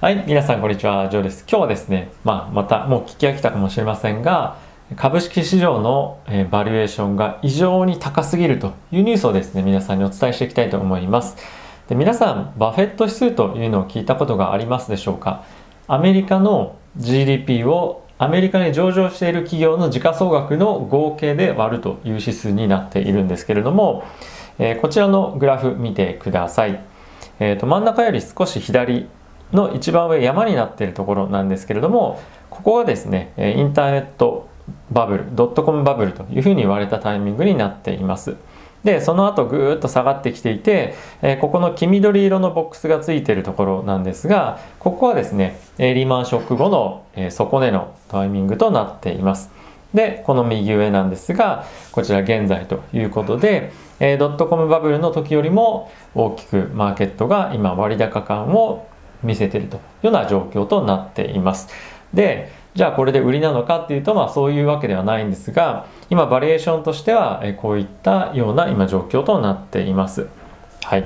はい、皆さんこんにちは、ジョーです。今日はですね、まあ、またもう聞き飽きたかもしれませんが、株式市場の、えバリエーションが異常に高すぎるというニュースをですね、皆さんにお伝えしていきたいと思います。で皆さん、バフェット指数というのを聞いたことがありますでしょうか？アメリカの GDP をアメリカに上場している企業の時価総額の合計で割るという指数になっているんですけれども、え、こちらのグラフ見てください。えーと真ん中より少し左の一番上山になっているところなんですけれどもここがですねインターネットバブルドットコムバブルというふうに言われたタイミングになっています。でその後ぐーっと下がってきていて、ここの黄緑色のボックスがついているところなんですがここはですねリーマンショック後の、底根のタイミングとなっています。でこの右上なんですがこちら現在ということで、ドットコムバブルの時よりも大きくマーケットが今割高感を見せてるというような状況となっています。で、じゃあこれで売りなのかっていうと、まあそういうわけではないんですが、今バリエーションとしては、こういったような今状況となっています。はい。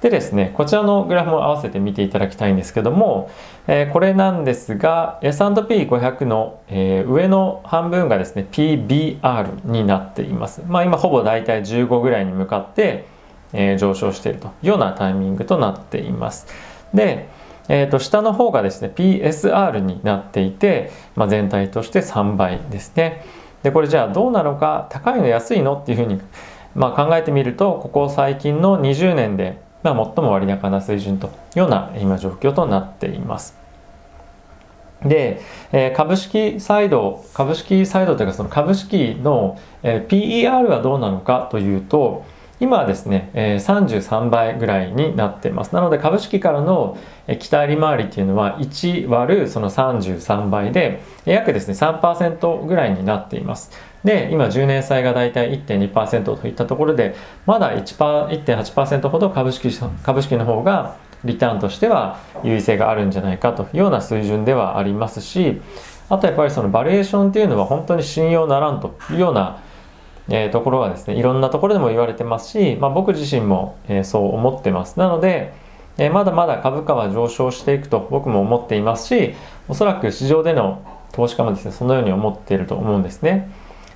でですね、こちらのグラフも合わせて見ていただきたいんですけども、えー、これなんですが、S&P500 の、えー、上の半分がですね、PBR になっています。まあ今ほぼ大体15ぐらいに向かって、えー、上昇しているというようなタイミングとなっています。で、えー、と下の方がですね PSR になっていて、まあ、全体として3倍ですね。でこれじゃあどうなのか高いの安いのっていうふうに、まあ、考えてみるとここ最近の20年で、まあ、最も割高な水準というような今状況となっています。で、えー、株式サイド株式サイドというかその株式の、えー、PER はどうなのかというと今はですね、え33倍ぐらいになっています。なので株式からの期待利回りっていうのは1割るその33倍で約ですね3%ぐらいになっています。で、今10年債がだいたい1.2%といったところで、まだ1.8%ほど株式株式の方がリターンとしては優位性があるんじゃないかというような水準ではありますし、あとやっぱりそのバリエーションっていうのは本当に信用ならんというようなえー、ところはですねいろんなところでも言われてますし、まあ、僕自身も、えー、そう思ってます。なので、えー、まだまだ株価は上昇していくと僕も思っていますしおそらく市場での投資家もですねそのように思っていると思うんですね。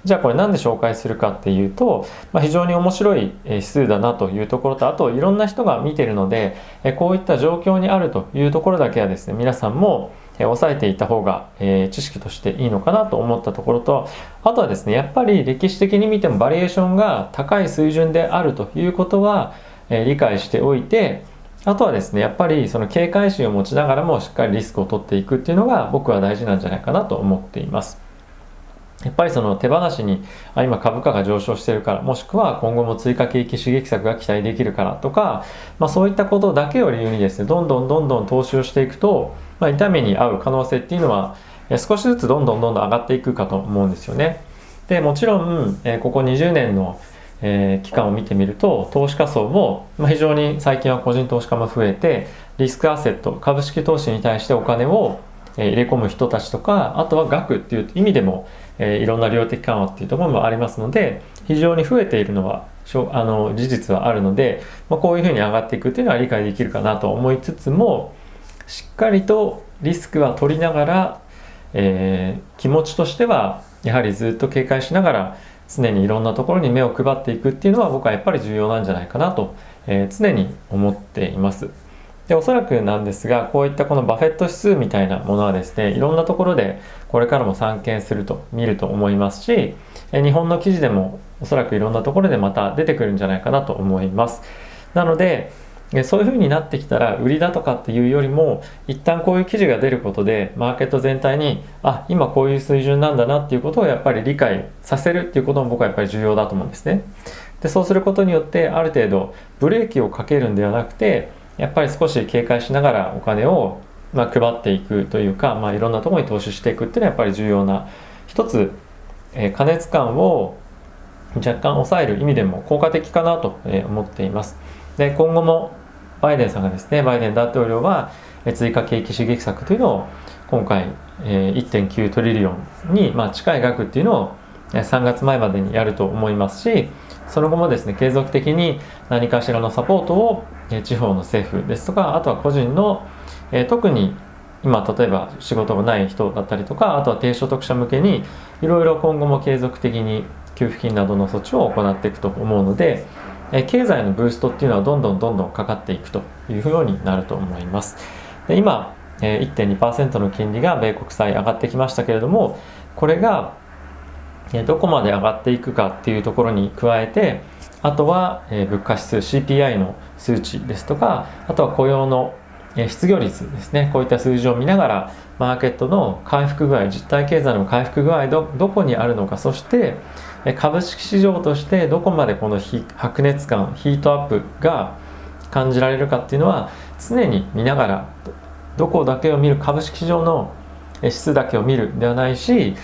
じゃあこれ何で紹介するかっていうと、まあ、非常に面白い指数だなというところとあといろんな人が見てるのでこういった状況にあるというところだけはですね皆さんもえー、押さえていた方が、えー、知識としていいのかなと思ったところとあとはですねやっぱり歴史的に見てもバリエーションが高い水準であるということは、えー、理解しておいてあとはですねやっぱりその警戒心を持ちながらもしっかりリスクを取っていくっていうのが僕は大事なんじゃないかなと思っています。やっぱりその手放しにあ今株価が上昇してるからもしくは今後も追加景気刺激策が期待できるからとか、まあ、そういったことだけを理由にですねどんどんどんどん投資をしていくとまあ、痛みに合う可能性っていうのは少しずつどんどんどんどん上がっていくかと思うんですよね。でもちろん、えここ20年の、え期間を見てみると投資家層も、まあ非常に最近は個人投資家も増えてリスクアセット株式投資に対してお金を入れ込む人たちとかあとは額っていう意味でも、えいろんな量的緩和っていうところもありますので非常に増えているのはあの事実はあるので、まあ、こういうふうに上がっていくっていうのは理解できるかなと思いつつもしっかりとリスクは取りながら、えー、気持ちとしてはやはりずっと警戒しながら常にいろんなところに目を配っていくっていうのは僕はやっぱり重要なんじゃないかなと、えー、常に思っています。でおそらくなんですがこういったこのバフェット指数みたいなものはですねいろんなところでこれからも散見すると見ると思いますし日本の記事でもおそらくいろんなところでまた出てくるんじゃないかなと思います。なのでそういう風になってきたら売りだとかっていうよりも一旦こういう記事が出ることでマーケット全体にあ今こういう水準なんだなっていうことをやっぱり理解させるっていうことも僕はやっぱり重要だと思うんですね。でそうすることによってある程度ブレーキをかけるんではなくてやっぱり少し警戒しながらお金をまあ配っていくというか、まあ、いろんなところに投資していくっていうのはやっぱり重要な一つ、えー、加熱感を若干抑える意味でも効果的かなと思っています。で今後もバイデンさんがですねバイデン大統領は追加景気刺激策というのを今回、1.9トリリオンに、まあ、近い額っていうのを3月前までにやると思いますしその後もですね継続的に何かしらのサポートを地方の政府ですとかあとは個人のえ特に今例えば仕事がない人だったりとかあとは低所得者向けにいろいろ今後も継続的に給付金などの措置を行っていくと思うのでえ経済のブーストっていうのはどんどんどんどんかかっていくというようになると思います。で今、え1.2%の金利が米国債上がってきましたけれどもこれがどこまで上がっていくかっていうところに加えてあとは物価指数 CPI の数値ですとかあとは雇用の失業率ですね。こういった数字を見ながらマーケットの回復具合実体経済の回復具合どどこにあるのかそして株式市場としてどこまでこの白熱感ヒートアップが感じられるかっていうのは常に見ながらどこだけを見る株式市場の指数だけを見るんではないし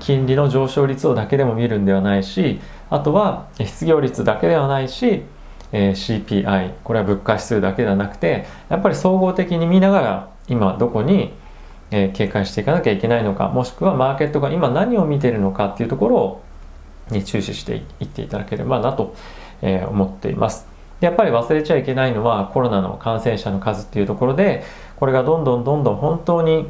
金利の上昇率をだけでも見るんではないしあとは失業率だけではないし CPI これは物価指数だけではなくてやっぱり総合的に見ながら今どこに警戒していかなきゃいけないのかもしくはマーケットが今何を見ているのかっていうところをに注視していっていただければなと思っています。やっぱり忘れちゃいけないのはコロナの感染者の数っていうところでこれがどんどんどんどん本当に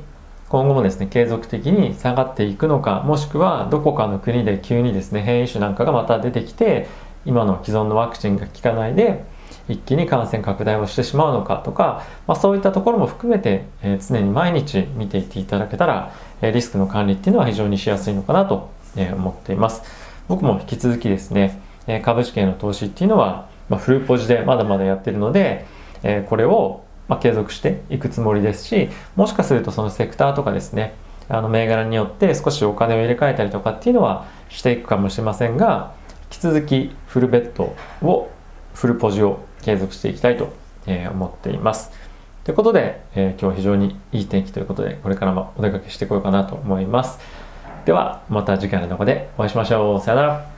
今後もですね継続的に下がっていくのかもしくはどこかの国で急にですね変異種なんかがまた出てきて今の既存のワクチンが効かないで一気に感染拡大をしてしまうのかとか、まあ、そういったところも含めて、えー、常に毎日見ていっていただけたら、えー、リスクの管理っていうのは非常にしやすいのかなと、えー、思っています。僕も引き続きですね、え株式への投資っていうのは、まあ、フルポジでまだまだやってるので、えこれをまあ、継続していくつもりですしもしかするとそのセクターとかですねあの銘柄によって少しお金を入れ替えたりとかっていうのはしていくかもしれませんが引き続きフルベッドをフルポジを継続していきたいと思っています。ということで、えー、今日は非常にいい天気ということでこれからもお出かけしてこようかなと思います。ではまた次回の動画でお会いしましょう。さよなら。